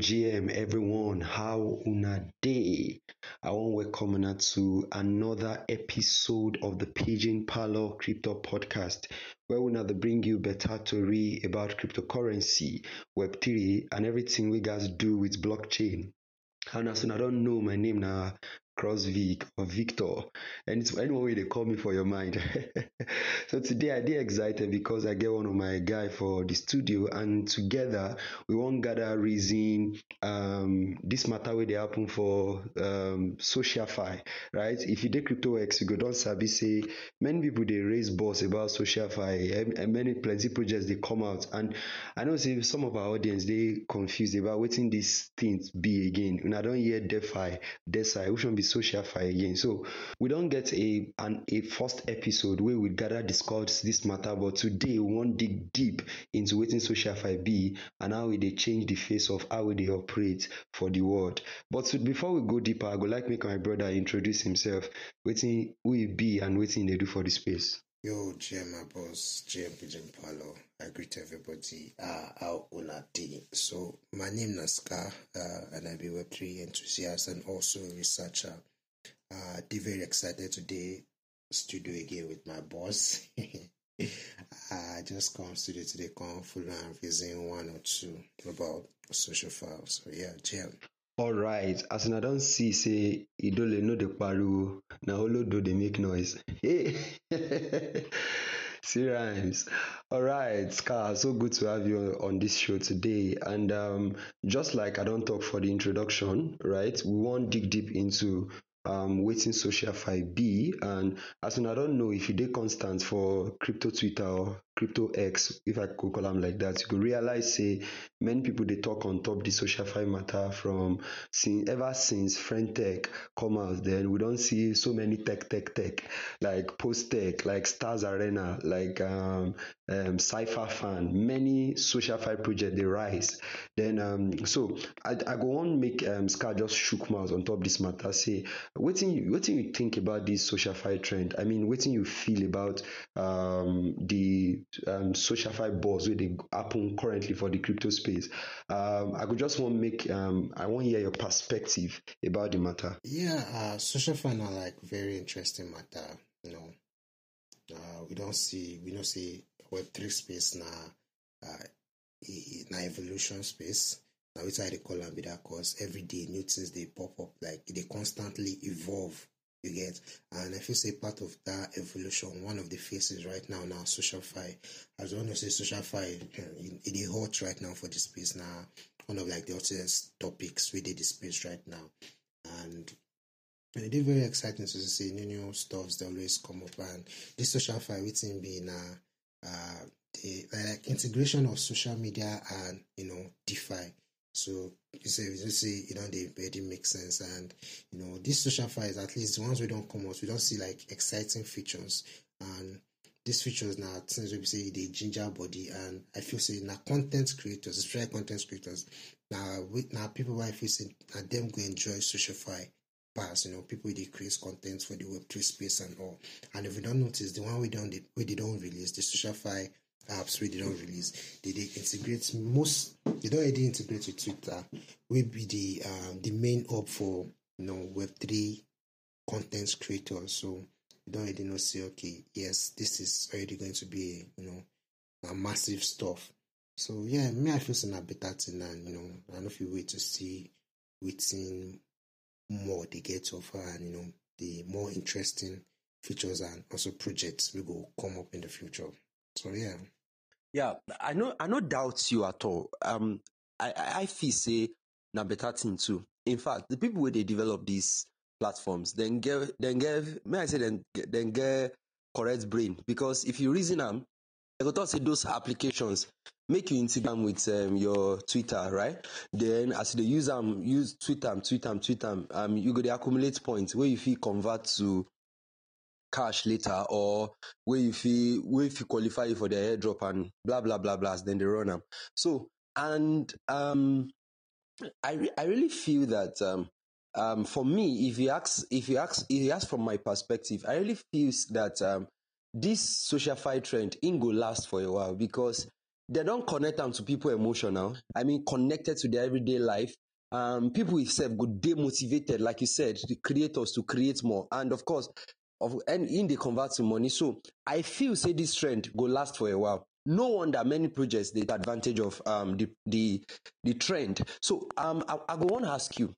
GM, everyone. How una day? I want to welcome una to another episode of the Pidgin Parlour Crypto Podcast, where we now bring you better to story about cryptocurrency, Web3, and everything we guys do with blockchain. And as I don't know my name now, CrossVic or Victor, and it's anyone way they call me for your mind. so today I did excited because I get one of my guy for the studio, and together we won't gather reason um, this matter where they happen for um, SocialFi, right? If you did CryptoX, you go don't sabi say many people they raise boss about SocialFi, and many plenty projects they come out, and I know some of our audience they confused about waiting these things be again. And I don't hear DeFi, DeSci, which one be SocialFi again. So we don't get a an a first episode where we gather discuss this matter, but today we want dig deep into waiting social SocialFi be and how they change the face of how they operate for the world. But so before we go deeper, I would like to make my brother introduce himself, wetin who he be and wetin they do for the space. Yo, GM, my boss, GM Pidgin Parlour. I greet everybody. Uh, how una day? So, my name is Scar, uh, and I be Web3 enthusiast and also researcher. Uh, they very excited today. Studio again with my boss. I just come studio today, come full and reason one or two about social files. So yeah, GM. alright as I don't see say idole no dey pariwo na olodo they make noise see rhymes alright scar so good to have you on this show today and um, just like i don't talk for the introduction right we won't dig deep into um, social fi B, and as una don know if you dey constant for crypto twitter or crypto x if i could call am like that you go realize say many people dey talk on top the SocialFi matter from since ever since friendtech come out then we don see so many tech tech tech like post tech like stars arena like um, um, cypher fan many SocialFi project dey rise. Then um, so i i go wan make um, scar just shook mouth on top this matter say wetin you wetin you think about this SocialFi trend? I mean wetin you feel about um, the um, SocialFi buzz wey dey happen currently for the crypto space um, i could just wan make um, i wan hear your perspective about the matter. Yeah, uh, social fi na like very interesting matter. You know, uh, we don't see we don't see Web three space now. uh, na evolution space. Now wetin I dey call be that cause every day new things they pop up like they constantly evolve. You get, and I feel say part of that evolution, one of the faces right now now social fi. As one know say social fi, it dey hot right now for the space now. One of like the hottest topics dey the space right now, and and it dey very exciting to see new new stuffs dey always come up and this social fi wetin being na uh the like integration of social media and you know DeFi. So you say you say you know they already make sense. And you know these social files at least the ones we don't come out we don't see like exciting features. And these features now things we say the ginger body. And I feel say now content creators, especially content creators, now with now people who I feel say now them go enjoy social fi pass, you know, people they create content for the web three space and all. And if you don't notice the one we don't we they don't release, the social fi apps we they don't release, they, they integrate most they don't already integrate with Twitter, will be the um the main hub for you know web three content creators. So you don't already know say okay, yes, this is already going to be you know a massive stuff. So yeah, me I feel say a better thing and you know I know if you wait to see waiting more they get offer and you know the more interesting features and also projects will come up in the future. So yeah. Yeah, I no I no doubt you at all. Um, I I feel say na better thing too. In fact, the people where they develop these platforms, then get then get may I say then then get correct brain because if you reason them, I go talk say those applications make you integrate am with um, your Twitter, right? Then as dey use am, use Twitter, tweet am, um, you go dey accumulate points where you fit convert to cash later or wey you fit wey fit qualify you for their airdrop and blah blah blah blah dem dey run am. So and um I re- I really feel that um um for me if you ask if you ask if you ask from my perspective I really feel that um this social fi trend in go last for a while because they don't connect them to people emotional. I mean, connected to their everyday life. Um, people itself go demotivated, like you said, the creators to create more. And of course, of and in they convert to money. So I feel say this trend go last for a while. No wonder many projects take advantage of um the the the trend. So um I, I go want to ask you.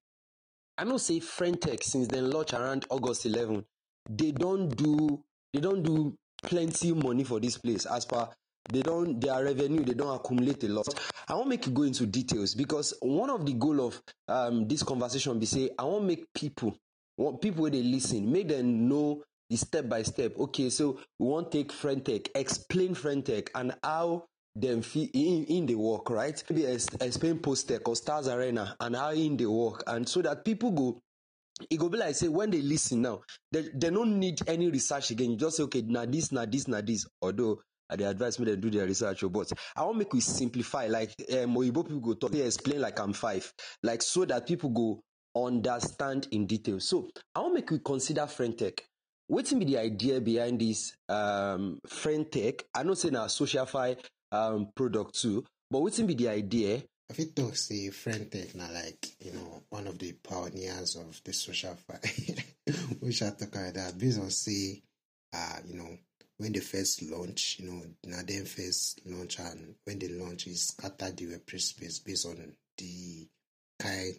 I know say Friendtech since they launch around August 11, they don't do they don't do plenty money for this place as per they don't their revenue they don't accumulate a lot i won't make you go into details because one of the goal of um, this conversation be say i won't make people want people they listen make them know step by step. Okay so we want take friendtech explain friendtech and how them fit in in the work right? Maybe explain posttech or stars arena and how in the work and so that people go e go be like say when they listen now they they don't need any research again. You just say okay na this na this na this. Although i dey advise me dem do their research o but i wan make we simplify. Like um, oyibo people go talk they explain like i'm five like so that people go understand in detail. So i wan make we consider friendtech wetin be the idea behind this um, friendtech i know say na socialfi um, product too but wetin be the idea I fit talk say Friendtech na like you know one of the pioneers of the social fi. we shall talk about that based on say uh you know when they first launch, you know, now them first launch and when they launch is scatter the web space based on the kind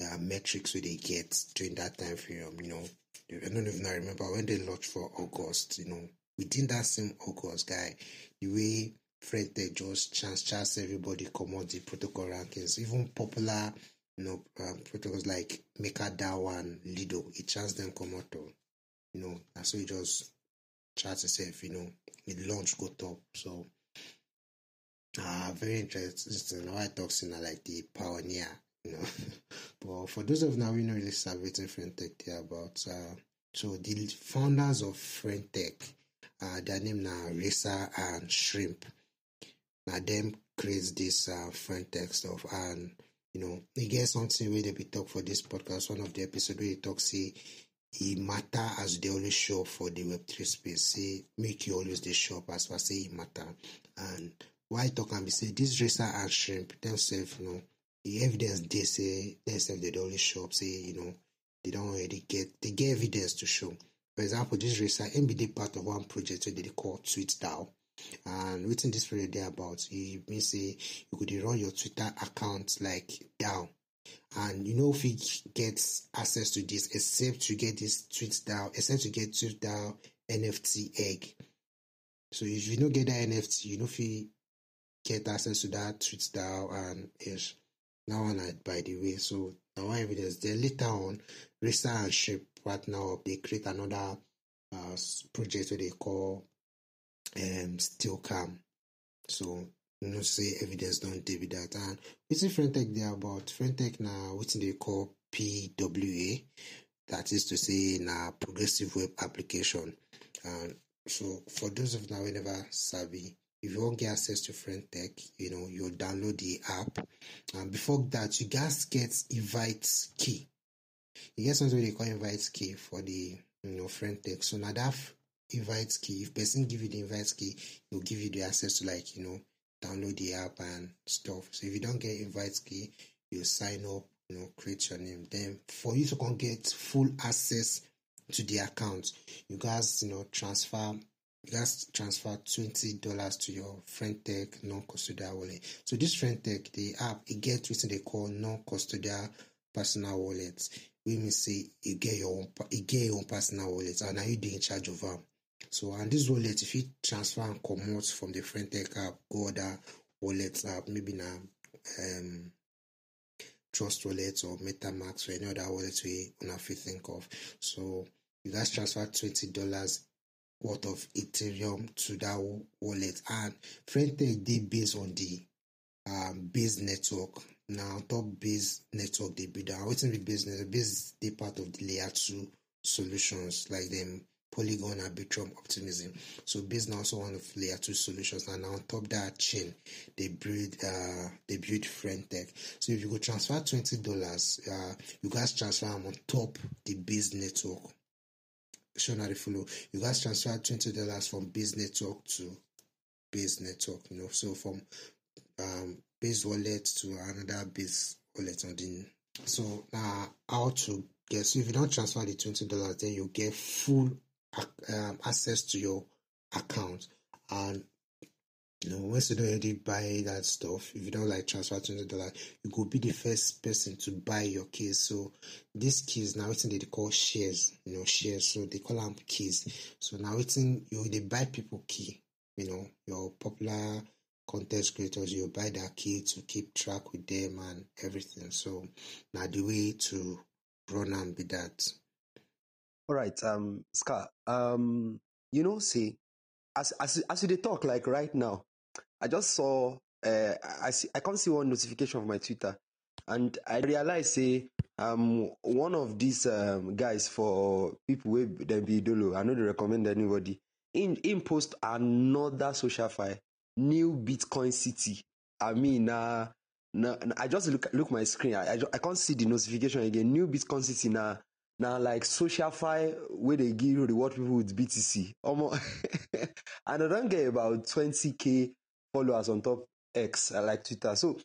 uh, metrics we they get during that time frame, you know. I don't even remember when they launched for August, you know, within that same August guy, the way Friendtech just chance chance everybody come out the protocol rankings, even popular you know um, protocols like MakerDAO and Lido, it chance them come out to, you know, and so it just chart itself, you know, it launch go top. So uh very interesting. Why I talk in like the pioneer. but for those of now we know really celebrating Friendtech there about uh so the founders of Friendtech, uh their name now Racer and Shrimp. Now them creates this uh Friendtech stuff and you know, they get something where they be talk for this podcast. One of the episode where they talk say e matter as they always show for the web3 space say make you always dey show as far say e matter and why talk am be say this racer and shrimp themselves you know the evidence they say themselves dey always show up say you know they don't already get they get evidence to show. For example this be dey part of one project wey they call tweetdao and within this project dey about e mean say you could run your twitter account like dao and you know fit get access to this except you get this tweet DAO, except you get tweet DAO nft egg. So if you no get that nft you know if fit get access to that tweet DAO and ish that one na by the way. So one evidence then later on racer and ship partner up they create another uh, project wey they call um Stealcam so you know say evidence don dey with that. And wetin friendtech dey about friendtech na wetin dey call pwa that is to say na progressive web application. And so for those of now wey never sabi if you wan get access to friendtech you know you'll download the app and before that you guys get invite key e get something dey call invite key for the you know friendtech so na that invite key if person give you the invite key go give you the access to like you know download the app and stuff. So if you don't get invite key, you sign up, you know, create your name. Then for you to come get full access to the account, you guys, you know, transfer guys transfer twenty dollars to your Frentech non-custodial wallet. So this Frentech, the app, it gets what they call non-custodial personal wallets. We mean say you get your own you get your own personal wallet and now you in charge of them. So and this wallet, if you transfer and comot from the Frentech app, go other wallet app, maybe na um Trust Wallet or MetaMask or any other wallet we una fit think of. So you guys transfer twenty dollars worth of Ethereum to that wallet and Friendtech dey based on the um base network. Now top base network they build am. Wetin be base network? Base dey part of the layer two solutions like them Polygon Arbitrum Optimism. So based on also one of layer two solutions and on top that chain they build uh they build Friendtech. So if you go transfer twenty dollars, uh you guys transfer them on top the base network. They follow. You guys transfer twenty dollars from base network to base network, you know. So from um, base wallet to another base wallet on the so now how to get so if you don't transfer the twenty dollars then you get full um, access to your account and you know once you don't already buy that stuff if you don't like transfer twenty dollars you go be the first person to buy your keys so these keys now it's they call shares you know shares. So they call them keys so now it's in you they buy people key you know your popular content creators you buy their key to keep track with them and everything. So now the way to run and be that. All right um scar um you know see as as as you talk like right now i just saw uh i see i can't see one notification from my twitter. And i realize say um one of these um guys for people wey dem be idolo i no dey recommend anybody. In in post another social file new bitcoin city. I mean na na i just look look my screen. I i, I can't see the notification again. New bitcoin city na na like social file wey dey give reward people with btc omo and i don get about 20k followers on top x like twitter. So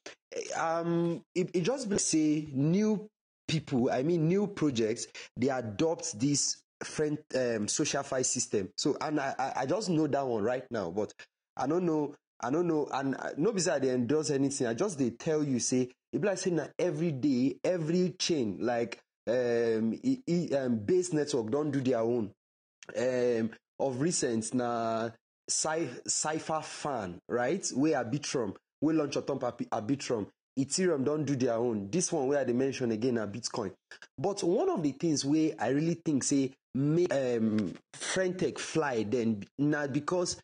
um it, it just be say new people i mean new projects dey adopt this friend um, social file system. So and I, I just know that one right now but i don't know i don't know and no be say i dey endorse anything i just dey tell you say e be like say na every day every chain like um, e, e, um base network don do their own. Um of recent na cipher fan right? Wey arbitrum wey launch on top arbitrum ethereum don't do their own. This one where i dey mention again na bitcoin. But one of the things where i really think say make um, friendtech fly then na because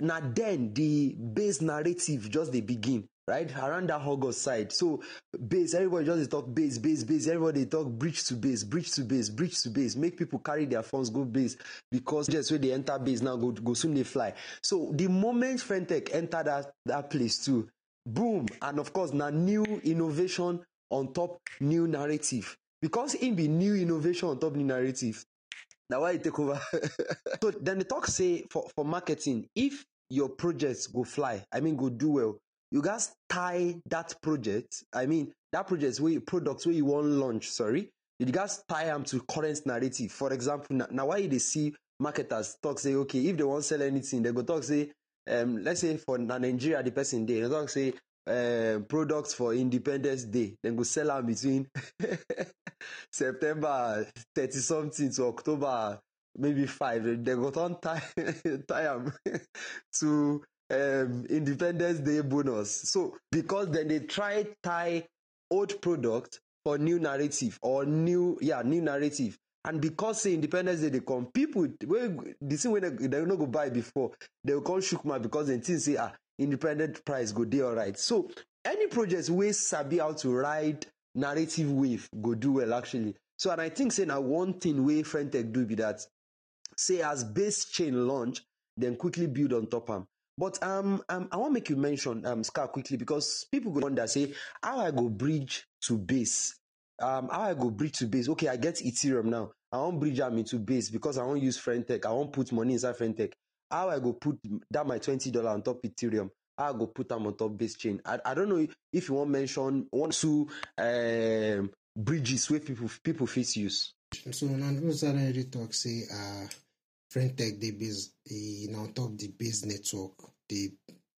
na then the base narrative just dey begin right? Around that august side. So base everybody just talk base base base. Everybody talk bridge to base bridge to base bridge to base. Make people carry their phones, go base because just wey dey enter base now go go soon dey fly. So the moment friendtech enter that that place too boom. And of course na new innovation on top new narrative. Because im be new innovation on top new narrative na why e take over. So then the talk say for for marketing if your projects go fly i mean go do well you gats tie that project i mean that project wey product wey you wan launch sorry. You gats tie am to current narrative. For example na, na why you dey see marketers talk say okay if they wan sell anything they go talk say um, let's say for nigeria the person dey they talk say um, products for independence day dem go sell am between september thirty something to october maybe five. Dem go turn tie tie am to um, independence day bonus. So because then they try tie old product for new narrative or new yeah new narrative. And because say independence day they come people wey the same thing they, dem no go buy before they will shook mouth because dem think say ah independent price go dey alright. So any project wey sabi how to ride narrative wave go do well actually. So and i think say na one thing wey friendtech do be that say as base chain launch then quickly build on top am but um, um i wan make you mention um scar quickly because people go wonder say how i go bridge to base? Um how i go bridge to base? Okay i get ethereum now. I wan bridge am into base because i wan use friendtech i wan put money inside friendtech how i go put that my twenty dollar on top ethereum? How i go put them on top base chain? I i don't know if you wan mention one two um bridges where people people fit use. So na those already talk say uh friendtech dey base e na on top the base network dey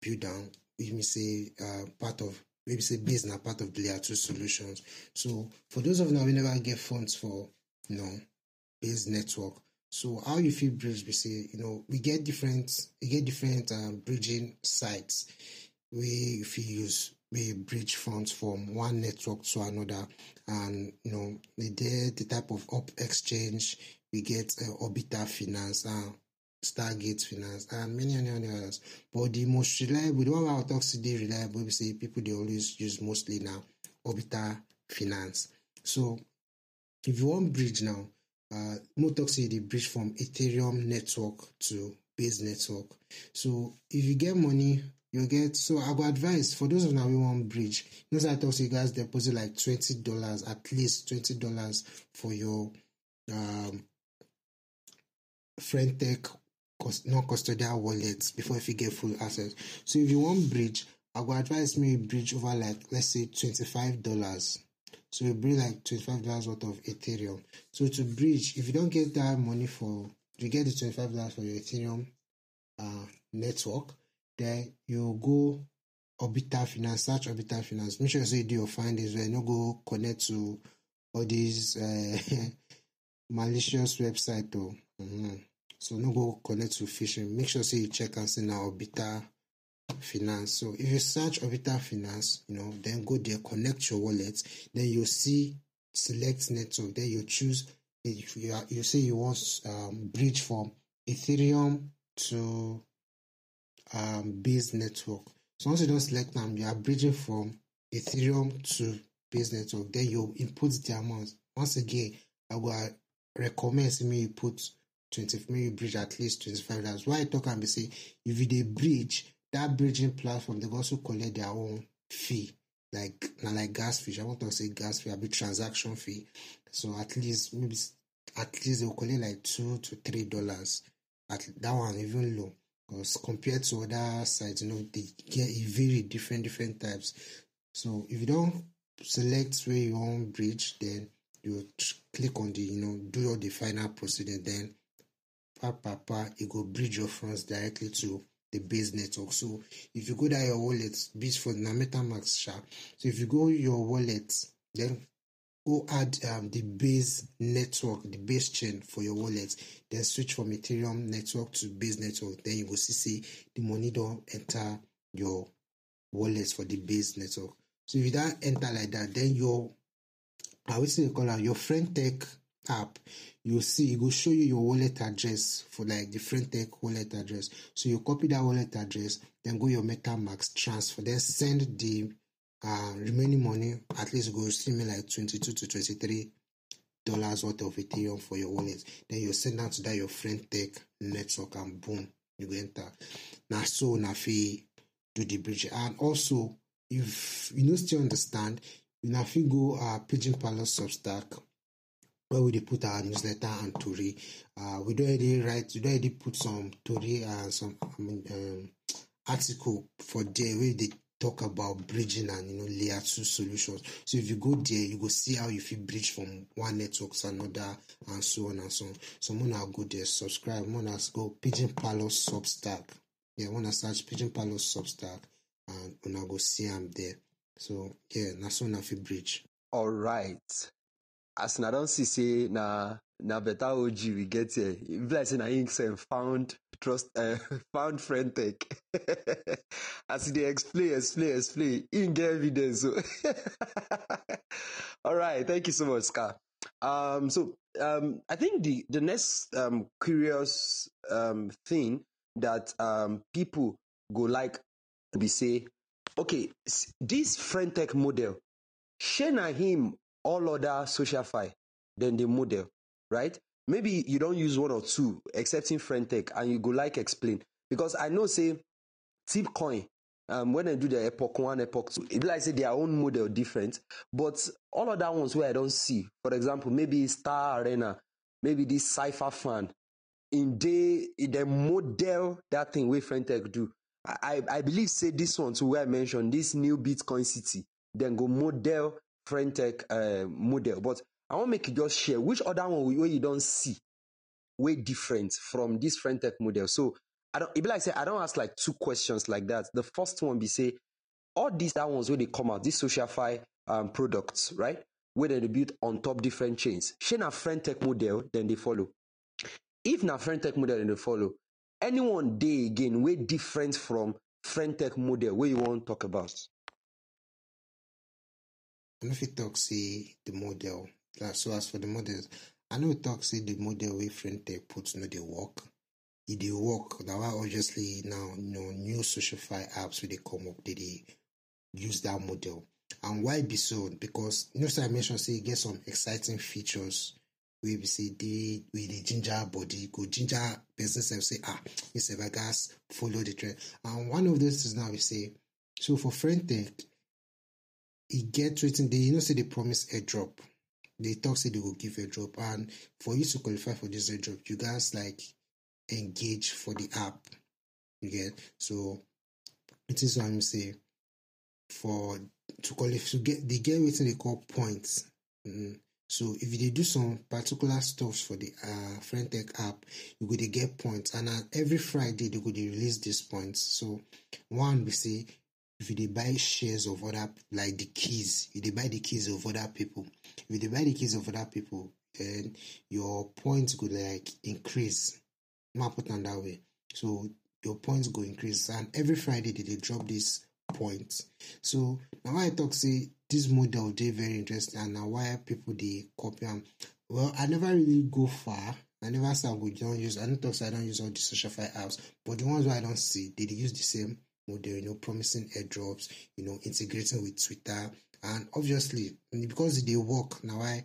build am wey mean say uh part of be say base na part of the layer two solutions. So for those of una wey never get funds for you know base network so how you fit bridge be say you know we get different we get different um, bridging sites wey you fit use we bridge funds from one network to another. And you know they dey the type of up exchange we get uh, orbiter finance and stargate finance and many many many others. But the most reliable the one i talk dey reliable we say people they always use mostly now orbiter finance. So if you want bridge now uh mo talk dey bridge from ethereum network to base network. So if you get money you get so i go advise for those of now wey wan bridge you know i talk say you guys deposit like twenty dollars at least twenty dollars for your um friendtech non-custodial wallets before if you get full access. So if you want bridge, I would advise me bridge over like let's say twenty-five dollars. So you bring like twenty-five dollars worth of Ethereum. So to bridge, if you don't get that money for you get the twenty-five dollars for your Ethereum uh, network, then you go Orbiter Finance, search Orbiter Finance. Make sure you say do your findings where no go connect to all these uh, malicious website though. Mm-hmm. So no go connect to phishing. Make sure say you check and say now Orbital Finance. So if you search Orbital Finance, you know, then go there, connect your wallet, then you see select network, then you choose if you are, you say you want um, bridge from Ethereum to um, Base network. So once you don't select them, you are bridging from Ethereum to Base network. Then you input the amount. Once again, I will recommend me you put 20 maybe bridge at least 25 dollars. Why I talk and be say if you bridge, that bridging platform they also collect their own fee. Like now like gas fee. I want to say gas fee, a bit transaction fee. So at least maybe at least they will collect like two to three dollars. At that one even low. Because compared to other sites, you know, they get a very different different types. So if you don't select where you want bridge, then you click on the you know do all the final procedure then pa pa pa it go bridge your funds directly to the base network. So if you go down your wallet bit for na metamask sha. So if you go your wallet then go add um, the base network the base chain for your wallet then switch from ethereum network to base network. Then you go see say the money don enter your wallet for the base network. So if you don enter like that then your I will say call am your friend tech app you see e go show you your wallet address for like friend tech wallet address. So you copy that wallet address then go your metamask transfer then send the uh, remaining money at least go me like 22 to 23 dollars worth of ethereum for your wallet. Then you send am to that your friend tech network and boom you go enter. Na so na fit do the bridge and also if you no still understand una fit go uh, Pigeon Palace Substack where we dey put our newsletter and tori. Uh, we don already write, we don already put some tori and some I mean, um, article for there wey dey talk about bridging and you know layer two solutions. So if you go there, you go see how you fit bridge from one network to another and so on and so on. So una go there, subscribe, una go Pigeon Palace Substack. Yeah, wanna search Pigeon Palace Substack and una go see am there. So yeah, na so na fit bridge. alright as una don see say na na better og we get here e like say na him sef found trust uh, found friend tech. As e dey explain explain explain him get evidence o alright thank you so much scar. Um, so um, i think the the next um, curious um, thing that um, people go like be say okay this friend tech model shey na him all other social fi dem dey model right? Maybe you don't use one or two excepting friend tech and you go like explain. Because i know say tip coin, um, when dem do the epoch one epoch two be like say their own model different. But all other ones where i don't see for example maybe star arena maybe this cypher fan in dey the model that thing wey friendtech do i i I believe say this one too wey i mentioned this new bitcoin city then go model friendtech uh, model but i wan make you just share which other one where you don't see way different from this friendtech model. So i don be like say i don ask like two questions like that. The first one be say all these that ones where they come out these social fi um, products right? Where they build on top different chains. Shey na friendtech model then they follow. If na friendtech model then they follow. Anyone dey again way different from friendtech model wey you wan talk about I no fit talk say the model. So as for the models, I no talk say the model wey friend tech put no dey work. E dey work. Na why obviously now you know new social fi apps wey dey come up, they dey use that model. And why be so? Because you know say I mention say get some exciting features wey be say dey wey dey ginger body, go ginger person sef say ah, me sef follow the trend. And one of those things now we say, so for friend tech, e get wetin dey you know say they promise a drop. They talk say they will give a drop. and for you to qualify for this airdrop you guys like engage for the app. You get so it is what I'm say for to it to get they get what they call points. Mm. So if you do some particular stuffs for the uh Friendtech app, you go to get points, and uh, every Friday they go release these points. So one we say if you buy shares of other like the keys, if they buy the keys of other people, if they buy the keys of other people, then your points go like increase. Not put on that way. So your points go increase, and every Friday they, they drop these points. So now I talk say this model they very interesting, and now why people they copy them. Well, I never really go far. I never say we don't use. I don't talk say I don't use all the social apps, but the ones where I don't see, they, they use the same model. You know, promising airdrops. You know, integrating with Twitter, and obviously because they work now, I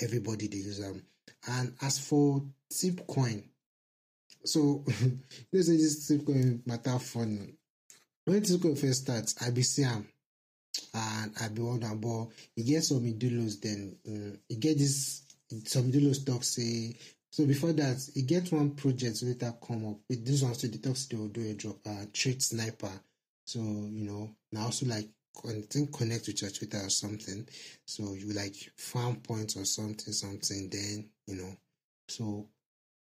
everybody they use them. And as for Tipcoin, so let's say this Tipcoin matter fun. When Tipcoin first starts, I be see am and I be wonder, but you get some idolos then um, you get this some idolos talk say so before that, you get one project later come up with this one. So the talks they will do a drop, uh, trade sniper. So you know now also like think connect with your Twitter or something. So you like farm points or something, something. Then you know, so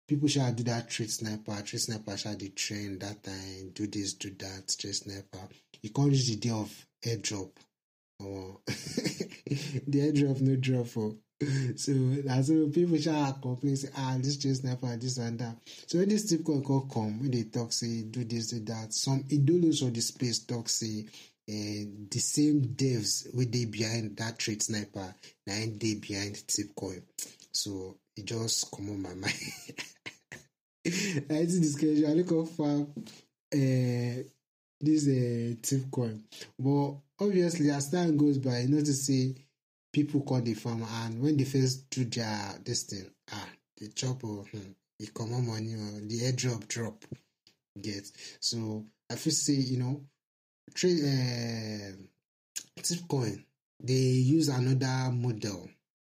people shall do that trade sniper. Trade sniper shall they train that time, do this, do that. Trade sniper. You can't the day of airdrop. Or the airdrop no drop for. So that's so people shall complain say ah this trade sniper this and that. So when this tip call come when they talk say do this do that some idolos of the space talk say uh, the same devs with they behind that trade sniper and they behind Tipcoin. So it just come on my mind. I see this schedule. I look for uh, this uh, Tipcoin, but obviously as time goes by, you notice say people call the farm and when they first do their this thing, ah, the chop or hmm, the common money or the airdrop drop. Get so I feel say you know trade uh, Tipcoin they use another model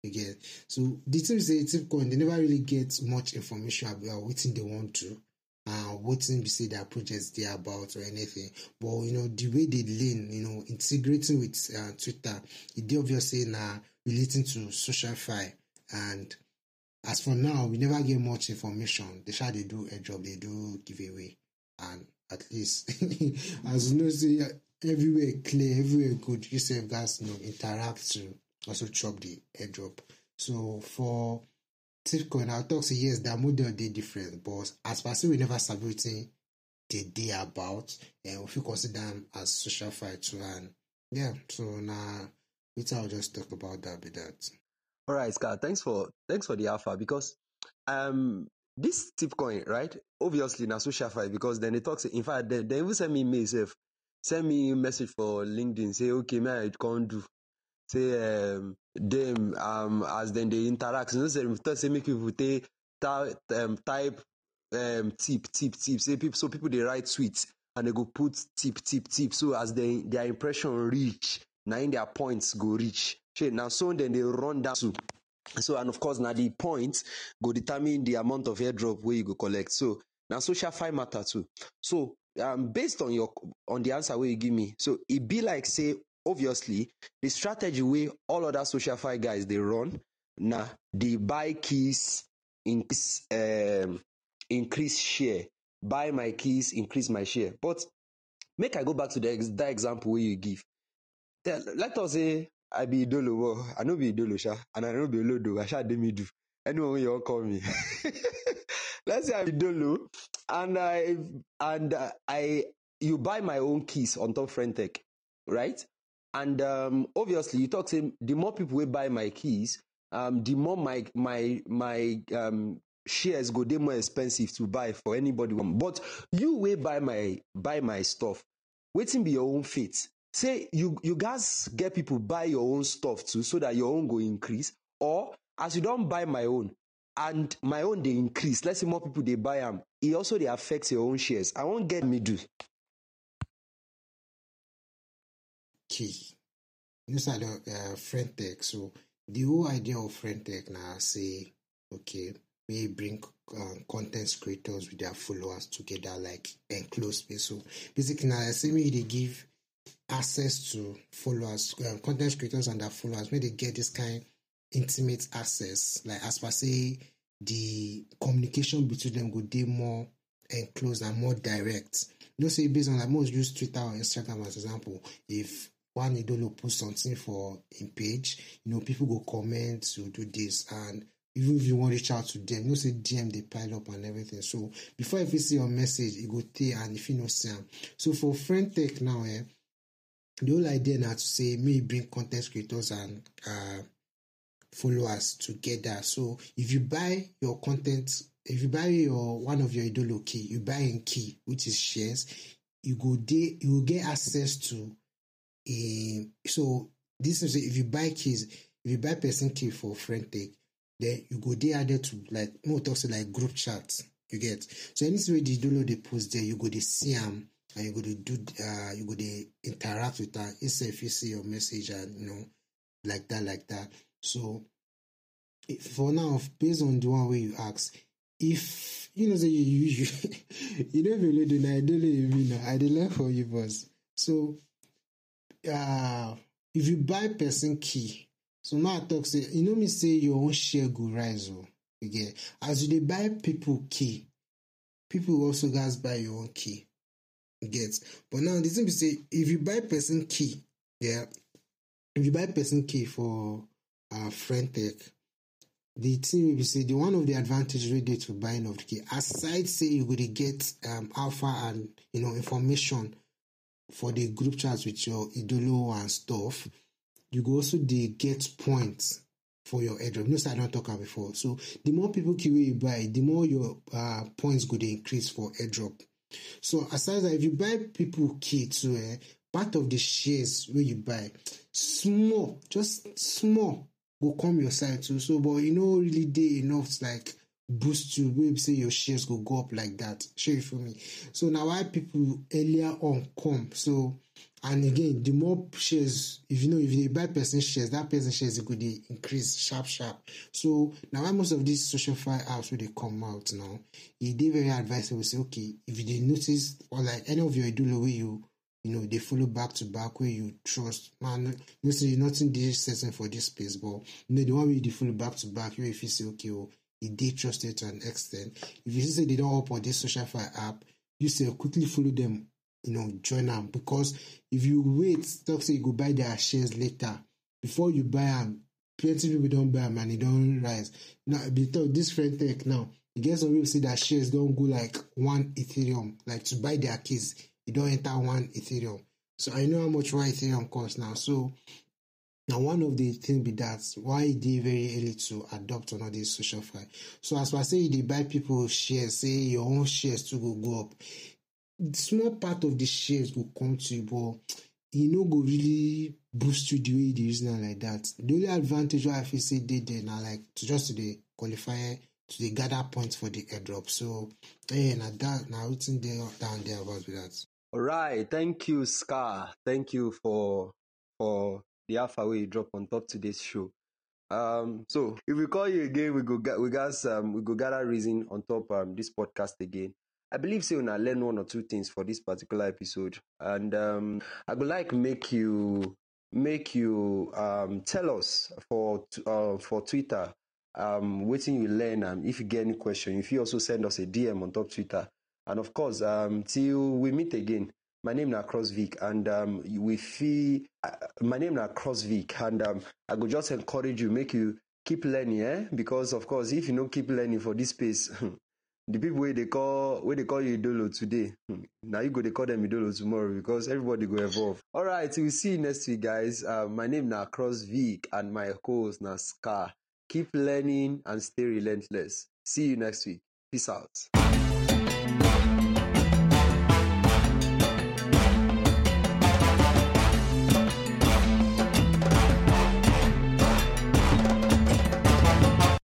again. So the team say Tipcoin they never really get much information about what they want to uh what be say their projects they about or anything. But you know, the way they lean, you know, integrating with uh, Twitter, it obviously now relating to social fi and as for now, we never get much information. They try they do a job, they do giveaway, and at least as you know, see everywhere clear, everywhere good. You say guys, you know, interact to also chop the airdrop. So for Tipcoin, I'll talk say yes, their model they different, but as per say we never sabi wetin they day about, and we feel consider them as social fight. And yeah, so now we I'll just talk about that with that. All right, Scott. Thanks for thanks for the alpha because um this Tipcoin, right? Obviously, na social fight because then they talk. Say, in fact, they, they even send me mail, send me message for LinkedIn. Say, okay, man, I can't do. Say, um, them um as then they interact. You know, say, say make people take type um, type um tip tip tip. Say people so people they write tweets and they go put tip tip tip. So as they their impression reach, now their points go reach. Now so then they run down to so and of course now the points go determine the amount of airdrop where you go collect so now social fi matter too so um, based on your on the answer where you give me so it be like say obviously the strategy way all other social file guys they run now the buy keys increase um increase share buy my keys increase my share but make i go back to the that example where you give let us say I be Idolo, well, I know be Idolo, sha, and I know be Olodo, I shall me do. Anyone you all call me. Let's say I'm Idolo, and I and uh, I you buy my own keys on top Friendtech, right? And um, obviously, you talk to the more people will buy my keys, um, the more my my my um, shares go they more expensive to buy for anybody. But you will buy my buy my stuff. Waiting be your own fate say you you guys get people buy your own stuff too so that your own go increase or as you don't buy my own and my own they increase let's say more people they buy them it also they affects your own shares i won't get me do key inside of uh, friend tech so the whole idea of friend tech now say okay may bring um, content creators with their followers together like enclosed space. So basically, now say me they give access to followers, um, content creators and their followers, when they get this kind intimate access, like as per say the communication between them would be more enclosed and more direct. You know, say based on like most use Twitter or Instagram as example, if one idolo post something for in page, you know, people go comment to do this and even if you want to reach out to them, you know, say DM they pile up and everything. So before if you see your message, it go take and if you know them. So for friend tech now, eh, the whole idea now to say me bring content creators and uh, followers together. So if you buy your content, if you buy your one of your idolo key, you buy in key, which is shares, you go there, you will get access to a so this is if you buy keys, if you buy person key for friend tech, then you go there to like more talk say like group chat. You get so anything where the idolo they post there, you go to see them and you go to do uh you go to interact with that instead if you see your message and you know like that like that so for now based on the one way you ask if you know say you you you, you don't really do I don't even know I did learn for you boss so uh if you buy person key so now I talk say you know me say your own share go rise oh you get as you dey buy people key people also guys buy your own key get. But now the thing be say if you buy person key, yeah, if you buy person key for uh friend tech, the thing will be say the one of the advantage we dey to buying of the key, aside say you go get um alpha and you know information for the group chats with your idolo and stuff, you go also dey get points for your airdrop. No, I don't talk about before. So the more people key you buy, the more your uh, points go to increase for airdrop. So aside that, if you buy people key too, eh, part of the shares where you buy, small, just small, will come your side too. So, but you know, really day enough like boost you, maybe say your shares go go up like that. Show you for me. So now why people earlier on come. So and again, the more shares, if you know, if they buy person shares, that person shares it could increase sharp, sharp. So now why most of these social fi apps when they come out now, it they very advisable say, okay, if they notice or like any of your idolo where you you know, they follow back to back where you trust. Man, you know, you're not in this setting for this space, but you know, the one where you follow back to back, you if you say, okay, well, it they trusted to an extent. If you say they don't open this social file app, you say quickly follow them you know, join them because if you wait, talk say you go buy their shares later before you buy them, plenty people don't buy them and it don't rise. Now, because this friend tech now, you get some people say that shares don't go like one Ethereum, like to buy their keys, you don't enter one Ethereum. So I know how much one Ethereum costs now. So now one of the things be that why they very early to adopt another social fi. So as I say, they buy people shares, say your own shares to go go up small part of the shares will come to you, but e no go really boost you the way you dey use am like that. The only advantage I feel say dey there na like to just to dey qualify to the gather points for the airdrop. So eh now that na wetin dey down there about that. Alright, thank you, Scar. Thank you for for the alpha wey you drop on top today's show. Um, so if we call you again, we go we gas um we go gather reason on top um this podcast again. I believe say una learn one or two things for this particular episode, and um, I would like make you make you um, tell us for uh, for Twitter um, waiting you learn and if you get any question, if you also send us a DM on top Twitter, and of course um, till we meet again. My name is CrossVic, and um, we feel uh, my name is CrossVic, and um, I would just encourage you, make you keep learning, eh? Because of course, if you don't keep learning for this space, the people wey dey call wey they call you idolo today now you go dey call them idolo tomorrow because everybody go evolve. Alright we'll see you next week guys. Uh, my name na crossvic and my host na scar. Keep learning and stay relentless. See you next week. Peace out